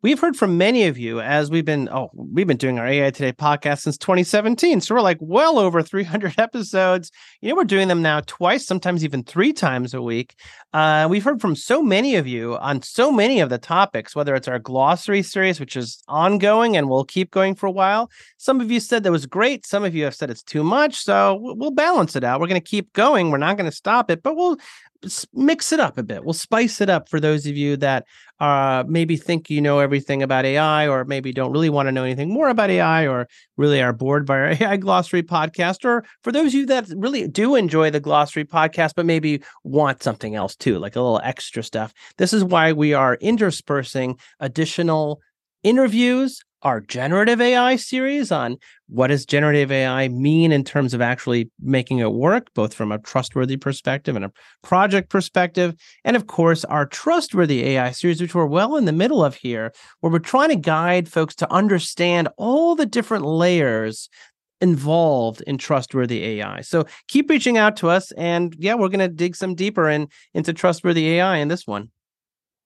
we've heard from many of you as we've been oh we've been doing our ai today podcast since 2017 so we're like well over 300 episodes. You know we're doing them now twice sometimes even three times a week. Uh, we've heard from so many of you on so many of the topics whether it's our glossary series which is ongoing and will keep going for a while. Some of you said that was great. Some of you have said it's too much. So we'll balance it out. We're going to keep going. We're not going to stop it but we'll mix it up a bit. We'll spice it up for those of you that uh, maybe think you know everything about AI, or maybe don't really want to know anything more about AI, or really are bored by our AI Glossary podcast, or for those of you that really do enjoy the Glossary podcast, but maybe want something else too, like a little extra stuff. This is why we are interspersing additional interviews our generative AI series on what does generative AI mean in terms of actually making it work, both from a trustworthy perspective and a project perspective. And of course, our trustworthy AI series, which we're well in the middle of here, where we're trying to guide folks to understand all the different layers involved in trustworthy AI. So keep reaching out to us. And yeah, we're going to dig some deeper in, into trustworthy AI in this one.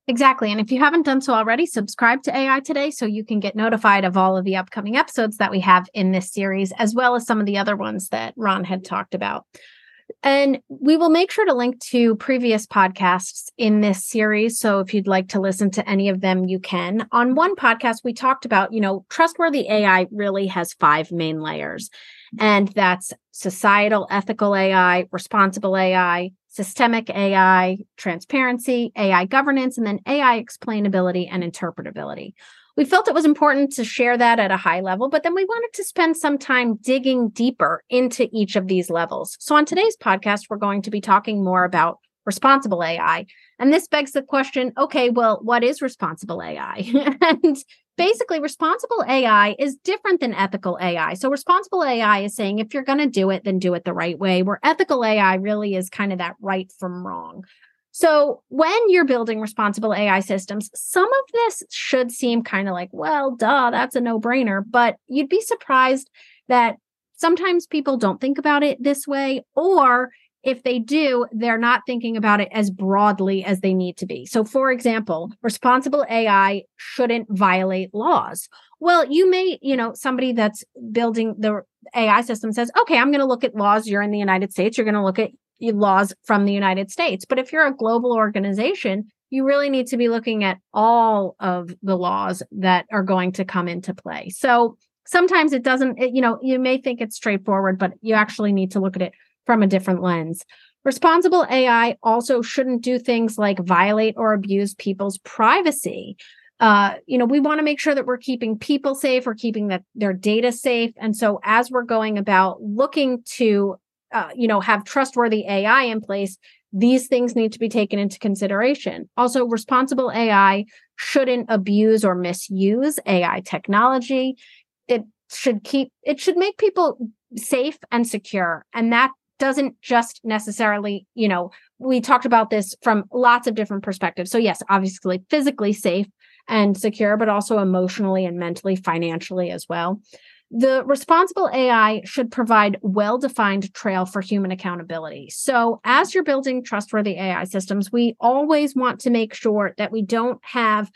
Exactly. And if you haven't done so already, subscribe to AI Today so you can get notified of all of the upcoming episodes that we have in this series, as well as some of the other ones that Ron had talked about. And we will make sure to link to previous podcasts in this series. So if you'd like to listen to any of them, you can. On one podcast, we talked about, you know, trustworthy AI really has five main layers, and that's societal ethical AI, responsible AI, systemic AI, transparency, AI governance, and then AI explainability and interpretability. We felt it was important to share that at a high level, but then we wanted to spend some time digging deeper into each of these levels. So, on today's podcast, we're going to be talking more about responsible AI. And this begs the question okay, well, what is responsible AI? and basically responsible AI is different than ethical AI. So responsible AI is saying if you're going to do it, then do it the right way, where ethical AI really is kind of that right from wrong. So when you're building responsible AI systems, some of this should seem kind of like, well, duh, that's a no-brainer, but you'd be surprised that sometimes people don't think about it this way or if they do, they're not thinking about it as broadly as they need to be. So, for example, responsible AI shouldn't violate laws. Well, you may, you know, somebody that's building the AI system says, okay, I'm going to look at laws. You're in the United States. You're going to look at laws from the United States. But if you're a global organization, you really need to be looking at all of the laws that are going to come into play. So, sometimes it doesn't, it, you know, you may think it's straightforward, but you actually need to look at it from a different lens. Responsible AI also shouldn't do things like violate or abuse people's privacy. Uh, you know, we want to make sure that we're keeping people safe, we're keeping that their data safe. And so, as we're going about looking to, uh, you know, have trustworthy AI in place, these things need to be taken into consideration. Also, responsible AI shouldn't abuse or misuse AI technology. It should keep, it should make people safe and secure. And that doesn't just necessarily, you know, we talked about this from lots of different perspectives. So, yes, obviously physically safe and secure, but also emotionally and mentally, financially as well. The responsible AI should provide well defined trail for human accountability. So, as you're building trustworthy AI systems, we always want to make sure that we don't have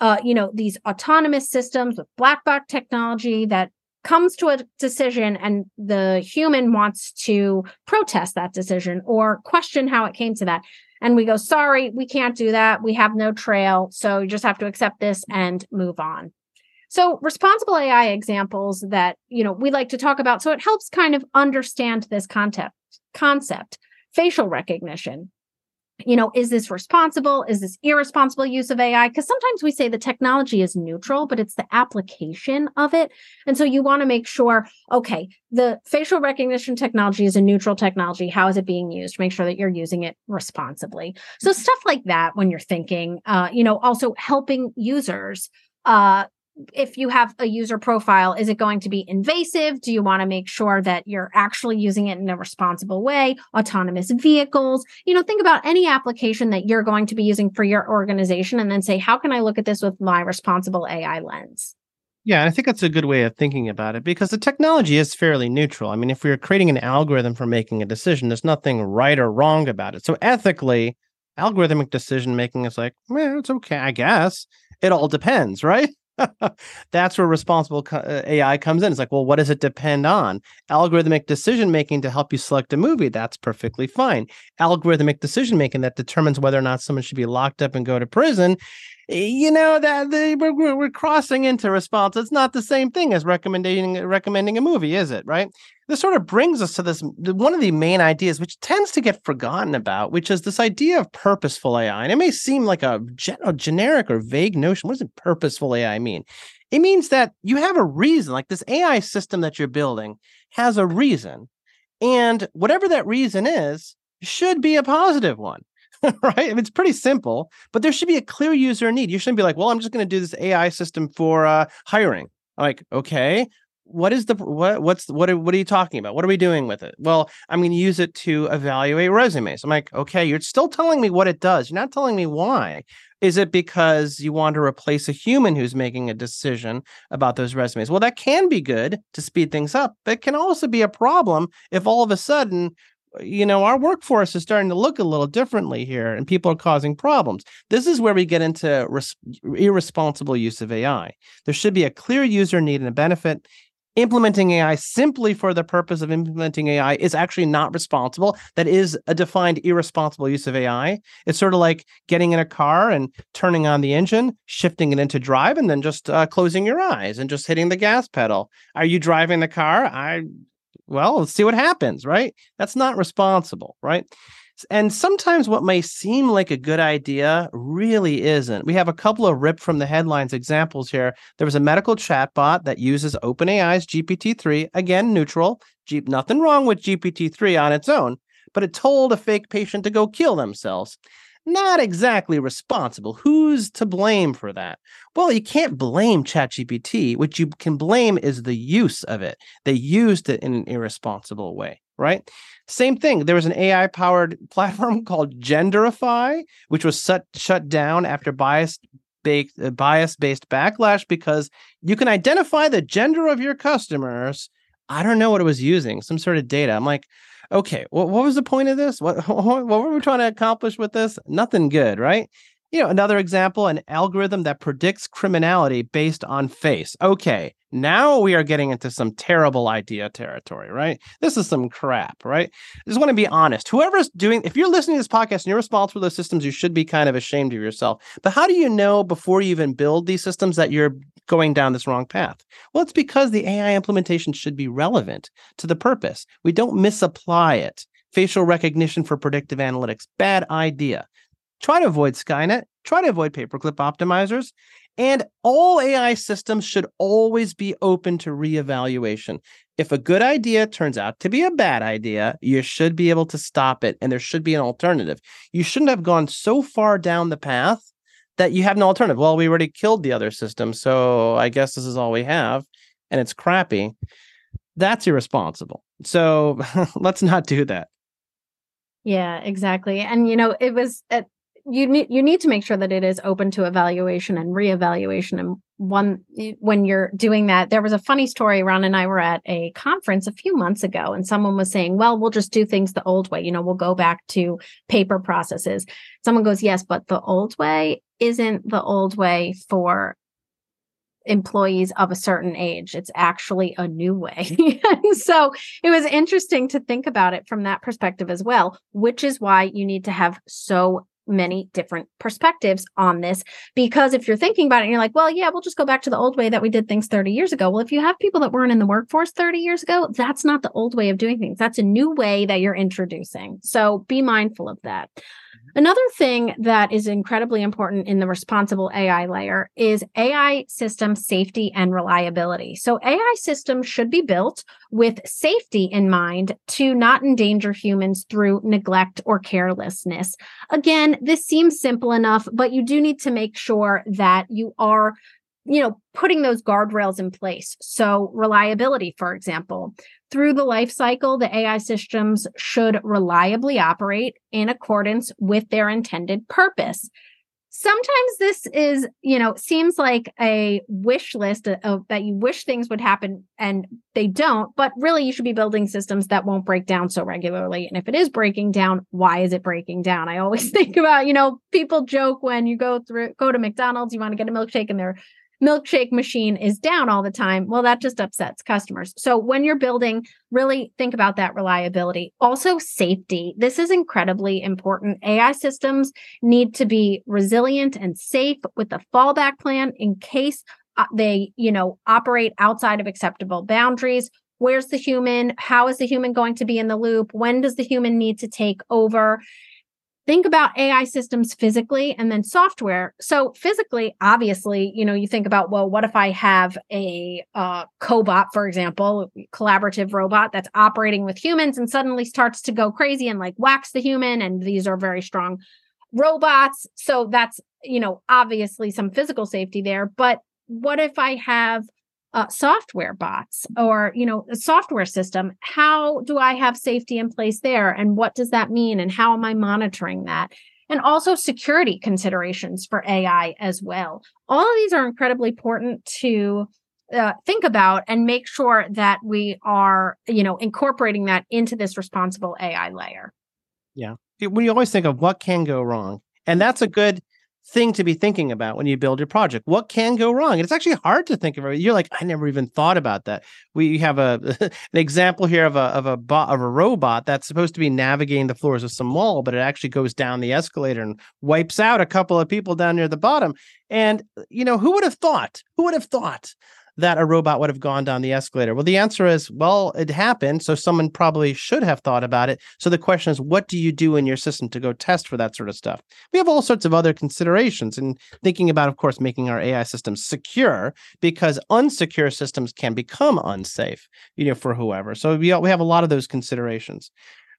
uh, you know, these autonomous systems with black box technology that comes to a decision and the human wants to protest that decision or question how it came to that. And we go sorry we can't do that. We have no trail. So you just have to accept this and move on. So responsible ai examples that you know we like to talk about. So it helps kind of understand this concept concept facial recognition you know, is this responsible? Is this irresponsible use of AI? Because sometimes we say the technology is neutral, but it's the application of it. And so you want to make sure, okay, the facial recognition technology is a neutral technology. How is it being used? Make sure that you're using it responsibly. So stuff like that when you're thinking, uh, you know, also helping users uh, if you have a user profile, is it going to be invasive? Do you want to make sure that you're actually using it in a responsible way? Autonomous vehicles, you know, think about any application that you're going to be using for your organization and then say, how can I look at this with my responsible AI lens? Yeah, I think that's a good way of thinking about it because the technology is fairly neutral. I mean, if we are creating an algorithm for making a decision, there's nothing right or wrong about it. So ethically, algorithmic decision making is like, well, it's okay, I guess. It all depends, right? That's where responsible uh, AI comes in. It's like, well, what does it depend on? Algorithmic decision making to help you select a movie, that's perfectly fine. Algorithmic decision making that determines whether or not someone should be locked up and go to prison you know that we're, we're crossing into response it's not the same thing as recommending recommending a movie is it right this sort of brings us to this one of the main ideas which tends to get forgotten about which is this idea of purposeful ai and it may seem like a, a generic or vague notion what does purposeful ai mean it means that you have a reason like this ai system that you're building has a reason and whatever that reason is should be a positive one right? I mean, it's pretty simple, but there should be a clear user need. You shouldn't be like, well, I'm just going to do this AI system for uh, hiring. Like, okay, what is the what what's what are, what are you talking about? What are we doing with it? Well, I'm going to use it to evaluate resumes. I'm like, okay, you're still telling me what it does. You're not telling me why. Is it because you want to replace a human who's making a decision about those resumes? Well, that can be good to speed things up, but it can also be a problem if all of a sudden uh, you know, our workforce is starting to look a little differently here and people are causing problems. This is where we get into res- irresponsible use of AI. There should be a clear user need and a benefit. Implementing AI simply for the purpose of implementing AI is actually not responsible. That is a defined irresponsible use of AI. It's sort of like getting in a car and turning on the engine, shifting it into drive, and then just uh, closing your eyes and just hitting the gas pedal. Are you driving the car? I well, let's see what happens, right? That's not responsible, right? And sometimes what may seem like a good idea really isn't. We have a couple of ripped from the headlines examples here. There was a medical chatbot that uses OpenAI's GPT-3, again neutral. G- nothing wrong with GPT-3 on its own, but it told a fake patient to go kill themselves not exactly responsible. Who's to blame for that? Well, you can't blame ChatGPT. What you can blame is the use of it. They used it in an irresponsible way, right? Same thing. There was an AI powered platform called Genderify, which was shut, shut down after bias based bias based backlash because you can identify the gender of your customers. I don't know what it was using, some sort of data. I'm like, okay, what, what was the point of this? What, what were we trying to accomplish with this? Nothing good, right? You know, another example, an algorithm that predicts criminality based on face. Okay, now we are getting into some terrible idea territory, right? This is some crap, right? I just want to be honest. Whoever's doing, if you're listening to this podcast and you're responsible for those systems, you should be kind of ashamed of yourself. But how do you know before you even build these systems that you're going down this wrong path? Well, it's because the AI implementation should be relevant to the purpose. We don't misapply it. Facial recognition for predictive analytics, bad idea. Try to avoid Skynet, try to avoid paperclip optimizers, and all AI systems should always be open to reevaluation. If a good idea turns out to be a bad idea, you should be able to stop it and there should be an alternative. You shouldn't have gone so far down the path that you have no alternative. Well, we already killed the other system, so I guess this is all we have, and it's crappy. That's irresponsible. So let's not do that. Yeah, exactly. And you know, it was you need you need to make sure that it is open to evaluation and reevaluation and one when you're doing that there was a funny story ron and i were at a conference a few months ago and someone was saying well we'll just do things the old way you know we'll go back to paper processes someone goes yes but the old way isn't the old way for employees of a certain age. It's actually a new way. Mm-hmm. so it was interesting to think about it from that perspective as well, which is why you need to have so many different perspectives on this. Because if you're thinking about it and you're like, well, yeah, we'll just go back to the old way that we did things 30 years ago. Well, if you have people that weren't in the workforce 30 years ago, that's not the old way of doing things. That's a new way that you're introducing. So be mindful of that. Mm-hmm. Another thing that is incredibly important in the responsible AI layer is AI system safety and reliability. So, AI systems should be built with safety in mind to not endanger humans through neglect or carelessness. Again, this seems simple enough, but you do need to make sure that you are you know, putting those guardrails in place. So, reliability, for example, through the life cycle, the AI systems should reliably operate in accordance with their intended purpose. Sometimes this is, you know, seems like a wish list of, that you wish things would happen and they don't, but really you should be building systems that won't break down so regularly. And if it is breaking down, why is it breaking down? I always think about, you know, people joke when you go through go to McDonald's, you want to get a milkshake and they're milkshake machine is down all the time, well, that just upsets customers. So when you're building, really think about that reliability. Also, safety. This is incredibly important. AI systems need to be resilient and safe with a fallback plan in case uh, they, you know, operate outside of acceptable boundaries. Where's the human? How is the human going to be in the loop? When does the human need to take over? Think about AI systems physically and then software. So physically, obviously, you know, you think about, well, what if I have a uh, cobot, for example, collaborative robot that's operating with humans and suddenly starts to go crazy and like whacks the human. And these are very strong robots. So that's, you know, obviously some physical safety there. But what if I have uh, software bots or you know a software system how do i have safety in place there? And what does that mean? And how am i monitoring that? And also security considerations for ai as well. All of these are incredibly important to uh, think about and make sure that we are you know incorporating that into this responsible ai layer. Yeah. We always think of what can go wrong and that's a good thing to be thinking about when you build your project. What can go wrong? And it's actually hard to think of it. You're like, I never even thought about that. We have a an example here of a of a of a robot that's supposed to be navigating the floors of some mall, but it actually goes down the escalator and wipes out a couple of people down near the bottom. And you know, who would have thought? Who would have thought that a robot would have gone down the escalator? Well, the answer is, well, it happened. So someone probably should have thought about it. So the question is, what do you do in your system to go test for that sort of stuff? We have all sorts of other considerations and thinking about, of course, making our AI systems secure because unsecure systems can become unsafe, you know, for whoever. So we, we have a lot of those considerations.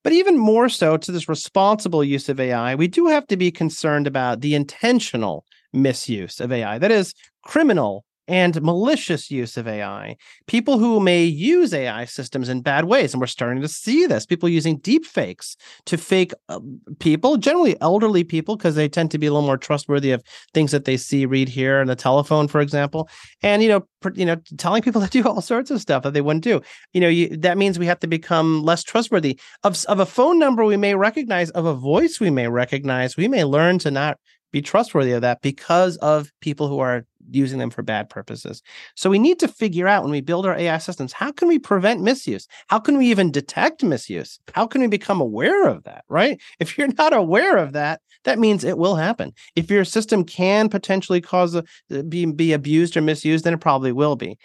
But even more so to this responsible use of AI, we do have to be concerned about the intentional misuse of AI. That is criminal and malicious use of AI. People who may use AI systems in bad ways. And we're starting to see this people using deep fakes to fake uh, people, generally elderly people, because they tend to be a little more trustworthy of things that they see, read, hear on the telephone, for example. And, you know, you know, telling people to do all sorts of stuff that they wouldn't do. You know, you, that means we have to become less trustworthy. Of, of a phone number we may recognize, of a voice we may recognize, we may learn to not be trustworthy of that because of people who are using them for bad purposes. So we need to figure out when we build our AI systems, how can we prevent misuse? How can we even detect misuse? How can we become aware of that, right? If you're not aware of that, that means it will happen. If your system can potentially cause a, be be abused or misused, then it probably will be.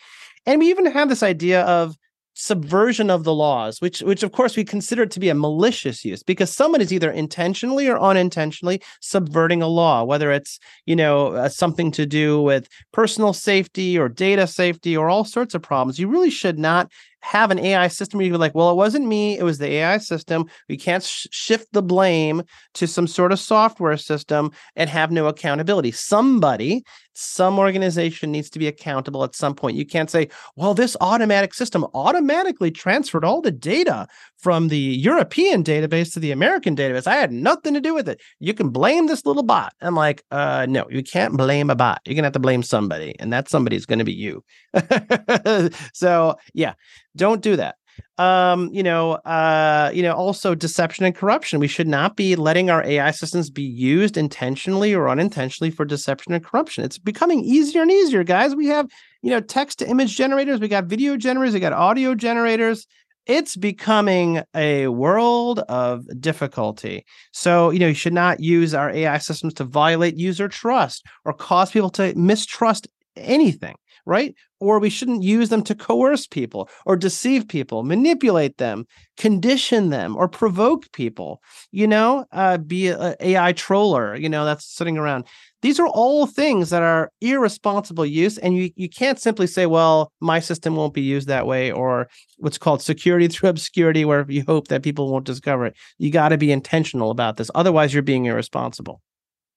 And we even have this idea of subversion of the laws, which which of course we consider to be a malicious use because someone is either intentionally or unintentionally subverting a law, whether it's you know uh, something to do with personal safety or data safety or all sorts of problems. You really should not have an AI system where you're like, well, it wasn't me, it was the AI system. We can't sh- shift the blame to some sort of software system and have no accountability. Somebody, some organization needs to be accountable at some point. You can't say, well, this automatic system automatically transferred all the data from the European database to the American database. I had nothing to do with it. You can blame this little bot. I'm like, uh, no, you can't blame a bot. You're gonna have to blame somebody, and that somebody is going to be you. so yeah, don't do that um you know uh you know also deception and corruption we should not be letting our ai systems be used intentionally or unintentionally for deception and corruption it's becoming easier and easier guys we have you know text to image generators we got video generators we got audio generators it's becoming a world of difficulty. So, you know, you should not use our AI systems to violate user trust or cause people to mistrust anything right? Or we shouldn't use them to coerce people or deceive people, manipulate them, condition them, or provoke people. You know, uh, be an AI troller, you know, that's sitting around. These are all things that are irresponsible use. And you, you can't simply say, well, my system won't be used that way, or what's called security through obscurity, where you hope that people won't discover it. You got to be intentional about this. Otherwise, you're being irresponsible.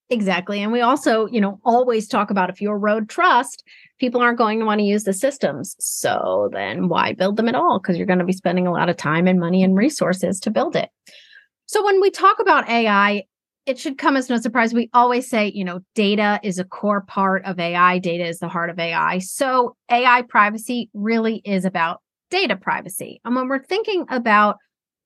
Exactly. And we also, you know, always talk about if you're road trust, people aren't going to want to use the systems. So then why build them at all? Because you're going to be spending a lot of time and money and resources to build it. So when we talk about AI, it should come as no surprise. We always say, you know, data is a core part of AI, data is the heart of AI. So AI privacy really is about data privacy. And when we're thinking about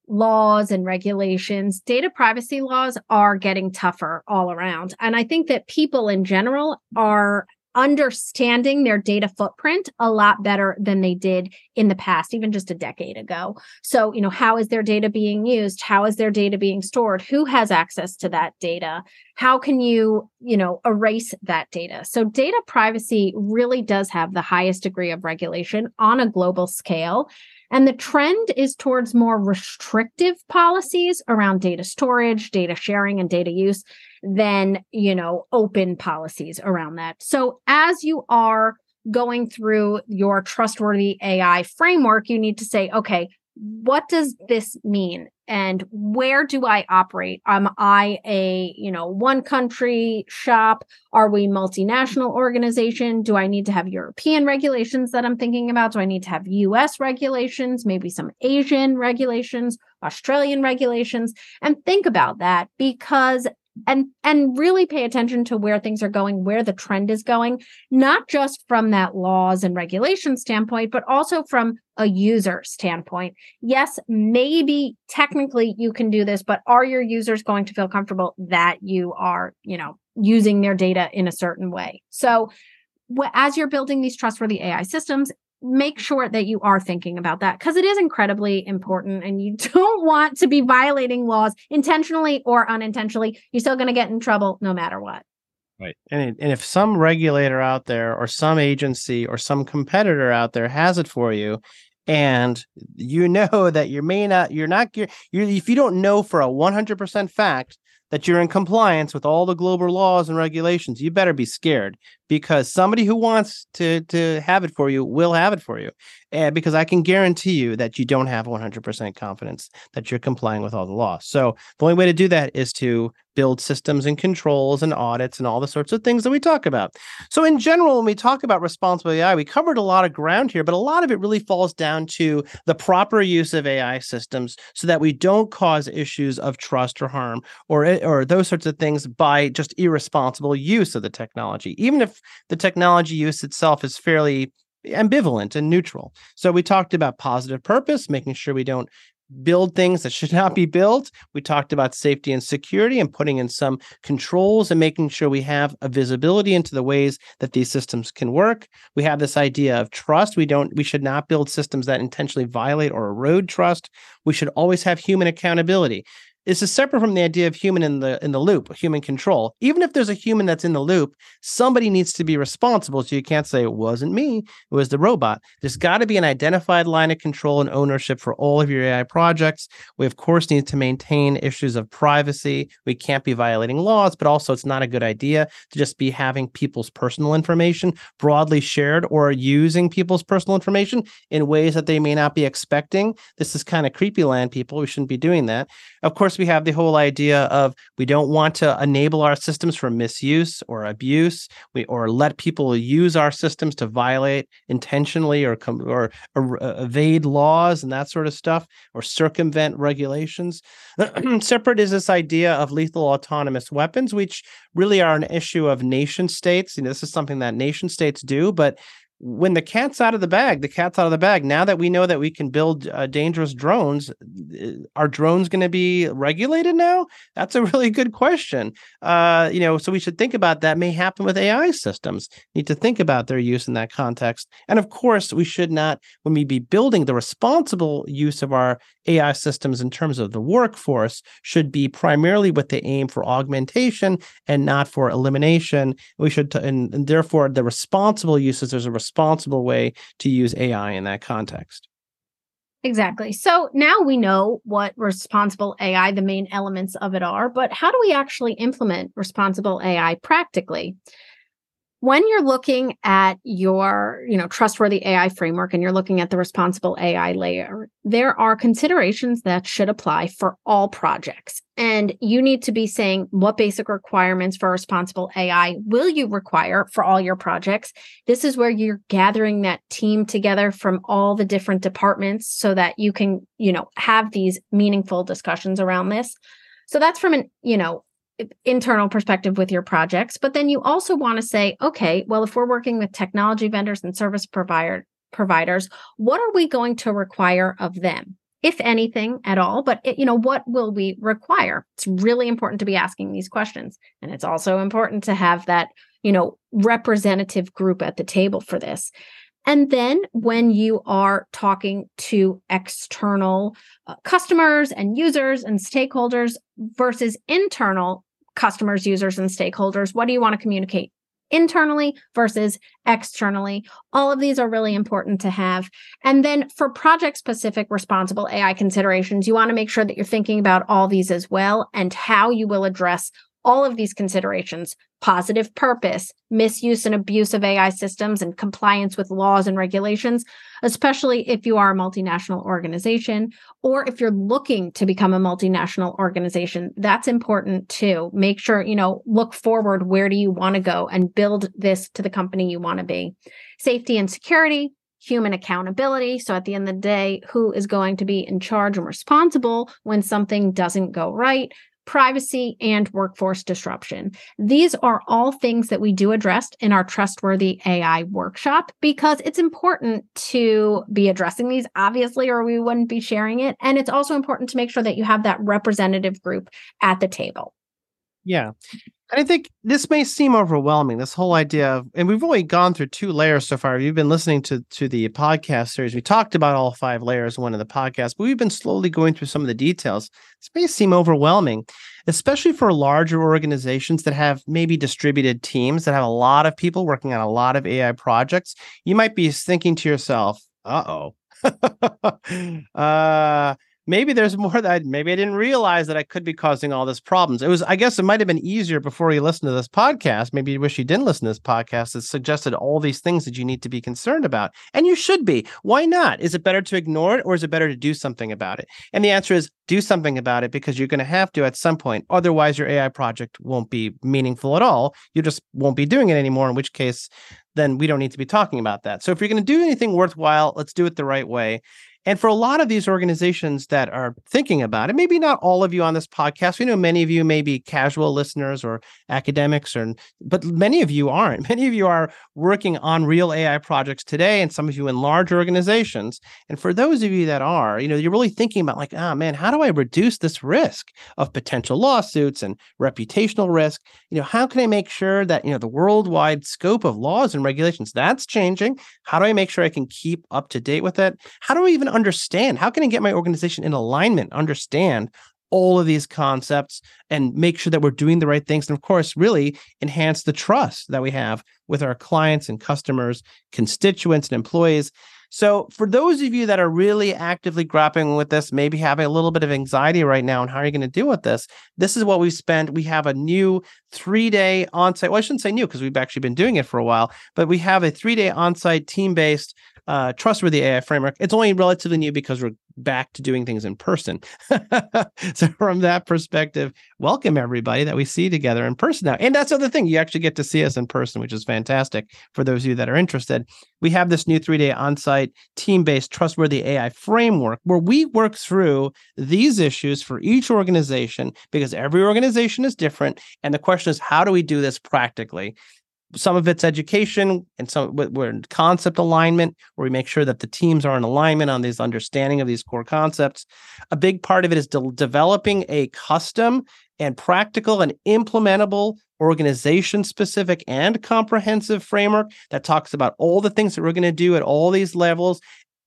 laws and regulations, data privacy laws are getting tougher all around. And I think that people in general are understanding their data footprint a lot better than they did in the past, even just a decade ago. So, you know, how is their data being used? How is their data being stored? Who has access to that data? How can you, you know, erase that data? So, data privacy really does have the highest degree of regulation on a global scale. And the trend is towards more restrictive policies around data storage, data sharing, and data use than, you know, open policies around that. So as you are going through your trustworthy AI framework, you need to say, okay, what does this mean? And where do i operate? Am i a you know one country shop? Are we multinational organization? Do i need to have european regulations that i'm thinking about? Do i need to have us regulations maybe some asian regulations australian regulations? And think about that because and and really pay attention to where things are going where the trend is going not just from that laws and regulation standpoint but also from a user standpoint. Yes maybe technically you can do this but are your users going to feel comfortable that you are you know using their data in a certain way? So as you're building these trustworthy ai systems make sure that you are thinking about that because it is incredibly important and you don't want to be violating laws intentionally or unintentionally. You're still going to get in trouble no matter what. Right. And, and if some regulator out there or some agency or some competitor out there has it for you, and you know that you may not, you're not, you're, you're if you don't know for a 100% fact that you're in compliance with all the global laws and regulations, you better be scared because somebody who wants to to have it for you will have it for you. And because I can guarantee you that you don't have 100% confidence that you're complying with all the laws. So the only way to do that is to build systems and controls and audits and all the sorts of things that we talk about. So in general, when we talk about responsible AI, we covered a lot of ground here, but a lot of it really falls down to the proper use of AI systems so that we don't cause issues of trust or harm or eh, or those sorts of things by just irresponsible use of the technology. Even if the technology use itself is fairly ambivalent and neutral. So we talked about positive purpose, making sure we don't build things that should not be built. We talked about safety and security and putting in some controls and making sure we have a visibility into the ways that these systems can work. We have this idea of trust. We don't we should not build systems that intentionally violate or erode trust. We should always have human accountability this is separate from the idea of human in the in the loop, human control. Even if there's a human that's in the loop, somebody needs to be responsible. So you can't say it wasn't me, it was the robot. There's got to be an identified line of control and ownership for all of your AI projects. We of course need to maintain issues of privacy. We can't be violating laws, but also it's not a good idea to just be having people's personal information broadly shared or using people's personal information in ways that they may not be expecting. This is kind of creepy land, people. We shouldn't be doing that. Of course, we have the whole idea of we don't want to enable our systems for misuse or abuse, we or let people use our systems to violate intentionally or or, or uh, evade laws and that sort of stuff or circumvent regulations. Separate is this idea of lethal autonomous weapons, which really are an issue of nation states. You know, this is something that nation states do, but when the cat's out of the bag, the cat's out of the bag. Now that we know that we can build uh, dangerous drones, uh, are drones going to be regulated now? That's a really good question. Uh, you know, so we should think about that. May happen with AI systems. Need to think about their use in that context. And of course, we should not, when we be building the responsible use of our AI systems in terms of the workforce, should be primarily with the aim for augmentation and not for elimination. We should, t- and, and therefore, the responsible uses. There's a responsible way to use AI in that context. Exactly. So now we know what responsible AI, the main elements of it are, but how do we actually implement responsible AI practically? When you're looking at your you know trustworthy ai framework and you're looking at the responsible ai layer there are considerations that should apply for all projects. And you need to be saying what basic requirements for responsible ai will you require for all your projects. This is where you're gathering that team together from all the different departments so that you can you know have these meaningful discussions around this. So that's from an you know internal perspective with your projects but then you also want to say okay well if we're working with technology vendors and service provider providers what are we going to require of them? If anything at all but it, you know what will we require? It's really important to be asking these questions and it's also important to have that you know representative group at the table for this and then when you are talking to external uh, customers and users and stakeholders versus internal customers, users, and stakeholders, what do you want to communicate internally versus externally. All of these are really important to have. And then for project specific responsible AI considerations, you want to make sure that you're thinking about all these as well and how you will address all of these considerations positive purpose, misuse and abuse of AI systems, and compliance with laws and regulations, especially if you are a multinational organization or if you're looking to become a multinational organization. That's important too. Make sure, you know, look forward. Where do you want to go and build this to the company you want to be? Safety and security, human accountability. So at the end of the day, who is going to be in charge and responsible when something doesn't go right? Privacy, and workforce disruption. These are all things that we do address in our Trustworthy AI workshop because it's important to be addressing these, obviously, or we wouldn't be sharing it. And it's also important to make sure that you have that representative group at the table. Yeah. And I think this may seem overwhelming, this whole idea of, and we've only gone through two layers so far. You've been listening to, to the podcast series. We talked about all five layers one of the podcast, but we've been slowly going through some of the details. This may seem overwhelming, especially for larger organizations that have maybe distributed teams that have a lot of people working on a lot of AI projects. You might be thinking to yourself, uh oh. uh maybe there's more that maybe I didn't realize that I could be causing all this problems. It was, I guess it might have been easier before you listened to this podcast. Maybe you wish you didn't listen to this podcast. that suggested all these things that you need to be concerned about. And you should be. Why not? Is it better to ignore it or is it better to do something about it? And the answer is do something about it because you're going to have to at some point. Otherwise, your AI project won't be meaningful at all. You just won't be doing it anymore, in which case, then we don't need to be talking about that. So if you're going to do anything worthwhile, let's do it the right way. And for a lot of these organizations that are thinking about it, maybe not all of you on this podcast, we know many of you may be casual listeners or academics, or but many of you aren't. Many of you are working on real AI projects today, and some of you in large organizations. And for those of you that are, you know, you're really thinking about like, ah, oh, man, how do I reduce this risk of potential lawsuits and reputational risk? You know, how can I make sure that you know the worldwide scope of laws and regulations that's changing? How do I make sure I can keep up to date with it? How do I even understand? How can I get my organization in alignment, understand all of these concepts and make sure that we're doing the right things? And of course, really enhance the trust that we have with our clients and customers, constituents, and employees. So, for those of you that are really actively grappling with this, maybe having a little bit of anxiety right now, and how are you going to deal with this? This is what we've spent. We have a new three day on site. Well, I shouldn't say new because we've actually been doing it for a while, but we have a three day on site team based uh, trustworthy AI framework. It's only relatively new because we're back to doing things in person. so from that perspective, welcome everybody that we see together in person now. And that's the other thing, you actually get to see us in person, which is fantastic for those of you that are interested. We have this new three-day on-site team-based trustworthy AI framework where we work through these issues for each organization because every organization is different. And the question is, how do we do this practically? Some of it's education and some we're in concept alignment where we make sure that the teams are in alignment on this understanding of these core concepts. A big part of it is de- developing a custom and practical and implementable organization specific and comprehensive framework that talks about all the things that we're going to do at all these levels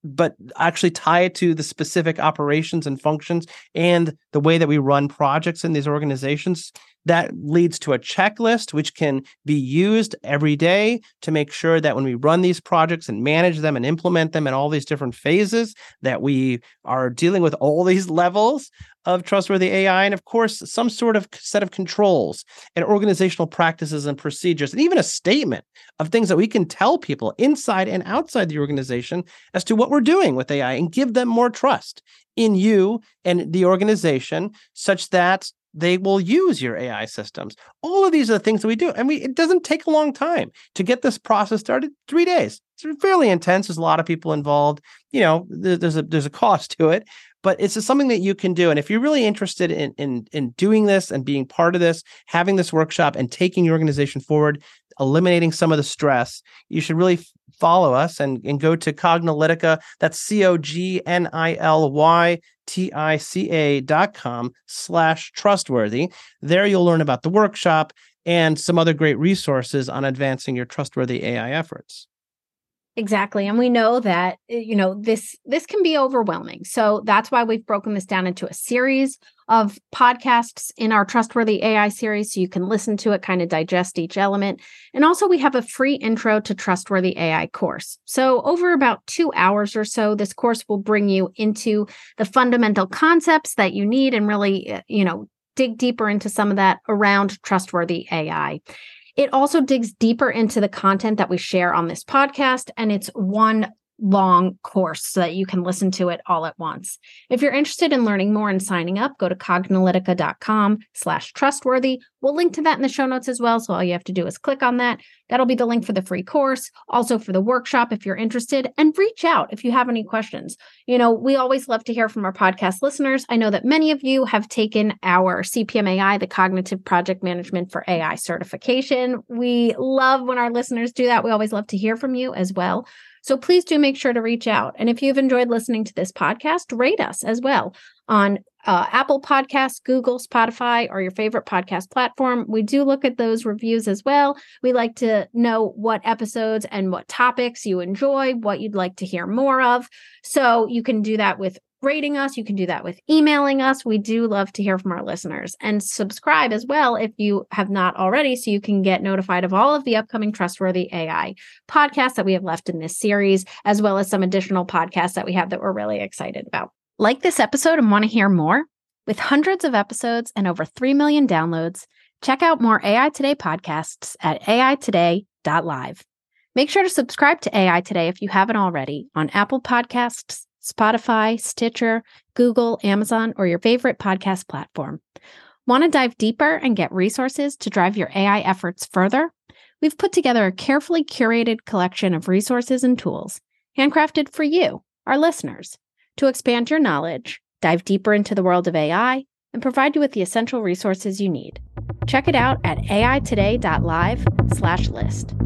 but actually tie it to the specific operations and functions and the way that we run projects in these organizations That leads to a checklist, which can be used every day to make sure that when we run these projects and manage them and implement them in all these different phases, that we are dealing with all these levels of trustworthy AI, and of course, some sort of set of controls and organizational practices and procedures, and even a statement of things that we can tell people inside and outside the organization as to what we're doing with AI and give them more trust in you and the organization such that they will use your AI systems. All of these are the things that we do. And we it doesn't take a long time to get this process started. Three days. It's fairly intense. There's a lot of people involved. You know, there's a there's a cost to it, but it's something that you can do. And if you're really interested in in in doing this and being part of this, having this workshop and taking your organization forward, eliminating some of the stress, you should really follow us and, and go to Cognilytica. That's C O G N I L Y T I C A dot com slash trustworthy. There you'll learn about the workshop and some other great resources on advancing your trustworthy AI efforts. Exactly. And we know that eh, you know this this can be overwhelming. So that's why we've broken this down into a series of podcasts in our trustworthy AI series so you can listen to it, kind of digest each element. And also we have a free intro to trustworthy AI course. So over about 2 hours or so this course will bring you into the fundamental concepts that you need and really, eh, you know, dig deeper into some of that around trustworthy AI. It also digs deeper into the content that we share on this podcast, and it's one long course so that you can listen to it all at once. If you're interested in learning more and signing up, go to cognilytica.com slash trustworthy. We'll link to that in the show notes as well. So all you have to do is click on that. That'll be the link for the free course, also for the workshop if you're interested, and reach out if you have any questions. You know, we always love to hear from our podcast listeners. I know that many of you have taken our CPMAI, the Cognitive Project Management for AI certification. We love when our listeners do that. We always love to hear from you as well. So please do make sure to reach out. And if you've enjoyed listening to this podcast, rate us as well on uh, Apple Podcasts, Google, Spotify, or your favorite podcast platform. We do look at those reviews as well. We like to know what episodes and what topics you enjoy, what you'd like to hear more of. So you can do that with rating us. You can do that with emailing us. We do love to hear from our listeners and subscribe as well if you have not already, so you can get notified of all of the upcoming Trustworthy AI podcasts that we have left in this series, as well as some additional podcasts that we have that we're really excited about. Like this episode and want to hear more? With hundreds of episodes and over 3 million downloads, check out more AI Today podcasts at aitoday.live. Make sure to subscribe to AI Today if you haven't already on Apple Podcasts, Spotify, Stitcher, Google, Amazon, or your favorite podcast platform. Want to dive deeper and get resources to drive your AI efforts further? We've put together a carefully curated collection of resources and tools, handcrafted for you, our listeners, to expand your knowledge, dive deeper into the world of AI, and provide you with the essential resources you need. Check it out at aitoday.live/list.